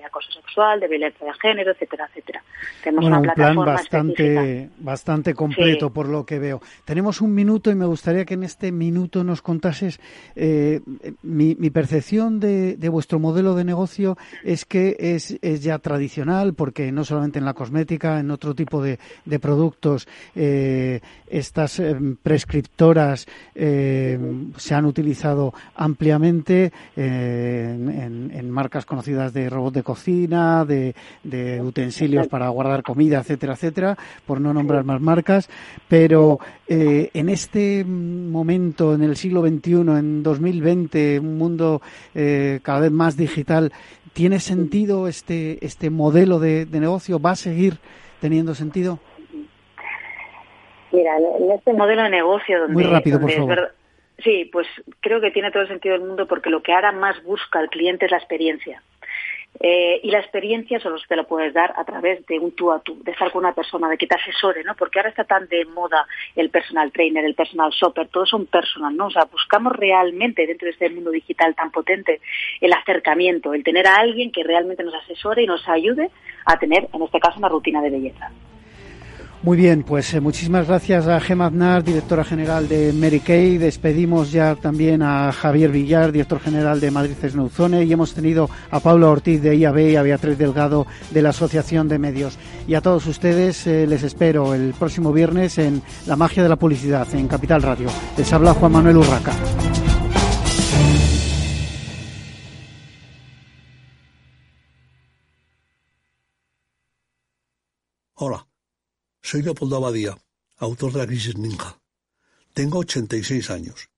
acoso sexual, de violencia de género, etcétera, etcétera. Tenemos una un plan bastante, bastante completo por lo que veo. Tenemos un minuto y me gustaría que en este minuto nos contases eh, mi, percepción de, vuestro modelo de negocio es que es, ya tradicional porque no solamente en la cosmética, en otro tipo de, productos eh, estas eh, prescriptoras se han utilizado ampliamente en, en marcas conocidas de robot de cocina, de, utensilios para guardar comida, etcétera, etcétera, por no nombrar más marcas, pero eh, en este momento, en el siglo XXI, en 2020, un mundo eh, cada vez más digital, ¿tiene sentido este, este modelo de, negocio? ¿Va a seguir teniendo sentido? Mira, en este modelo de negocio donde... Muy rápido, por favor. Sí, pues creo que tiene todo el sentido del mundo porque lo que ahora más busca el cliente es la experiencia. Eh, y la experiencia solo te lo puedes dar a través de un tú a tú, de estar con una persona, de que te asesore, ¿no? Porque ahora está tan de moda el personal trainer, el personal shopper, todos son personal, ¿no? O sea, buscamos realmente dentro de este mundo digital tan potente el acercamiento, el tener a alguien que realmente nos asesore y nos ayude a tener, en este caso, una rutina de belleza. Muy bien, pues eh, muchísimas gracias a Gemma Aznar, directora general de Mary Kay. Despedimos ya también a Javier Villar, director general de Madrid Snouzone, y hemos tenido a Pablo Ortiz de IAB y a Beatriz Delgado de la Asociación de Medios. Y a todos ustedes eh, les espero el próximo viernes en La Magia de la Publicidad, en Capital Radio. Les habla Juan Manuel Urraca. Hola. Soy Leopoldo Abadía, autor de La Crisis Ninja. Tengo 86 años,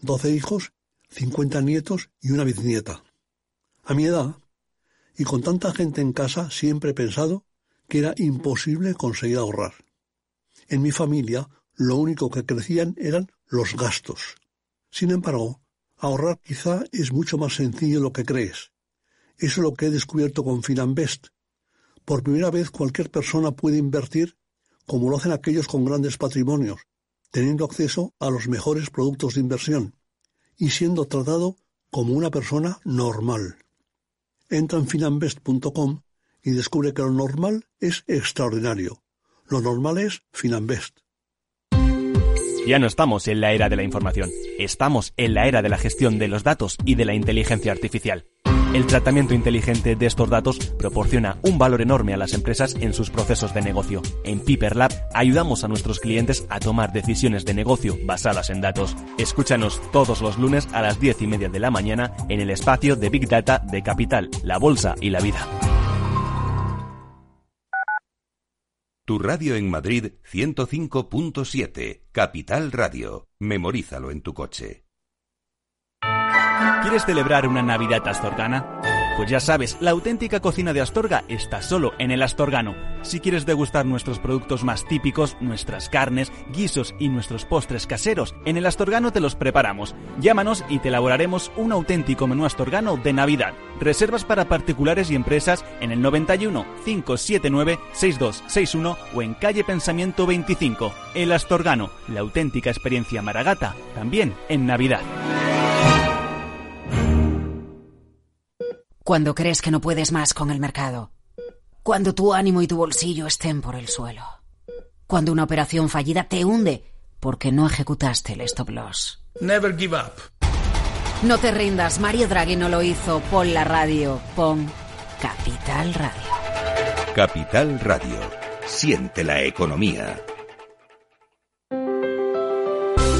12 hijos, 50 nietos y una bisnieta. A mi edad, y con tanta gente en casa, siempre he pensado que era imposible conseguir ahorrar. En mi familia, lo único que crecían eran los gastos. Sin embargo, ahorrar quizá es mucho más sencillo de lo que crees. Eso es lo que he descubierto con Finanbest. Por primera vez cualquier persona puede invertir como lo hacen aquellos con grandes patrimonios, teniendo acceso a los mejores productos de inversión y siendo tratado como una persona normal. Entra en finambest.com y descubre que lo normal es extraordinario. Lo normal es Finambest. Ya no estamos en la era de la información, estamos en la era de la gestión de los datos y de la inteligencia artificial. El tratamiento inteligente de estos datos proporciona un valor enorme a las empresas en sus procesos de negocio. En Piper Lab ayudamos a nuestros clientes a tomar decisiones de negocio basadas en datos. Escúchanos todos los lunes a las 10 y media de la mañana en el espacio de Big Data de Capital, la Bolsa y la Vida. Tu radio en Madrid 105.7, Capital Radio. Memorízalo en tu coche. ¿Quieres celebrar una Navidad astorgana? Pues ya sabes, la auténtica cocina de Astorga está solo en el Astorgano. Si quieres degustar nuestros productos más típicos, nuestras carnes, guisos y nuestros postres caseros, en el Astorgano te los preparamos. Llámanos y te elaboraremos un auténtico menú astorgano de Navidad. Reservas para particulares y empresas en el 91 579 6261 o en calle Pensamiento 25. El Astorgano, la auténtica experiencia maragata, también en Navidad. Cuando crees que no puedes más con el mercado. Cuando tu ánimo y tu bolsillo estén por el suelo. Cuando una operación fallida te hunde porque no ejecutaste el stop loss. Never give up. No te rindas, Mario Draghi no lo hizo. Pon la radio, pon Capital Radio. Capital Radio. Siente la economía.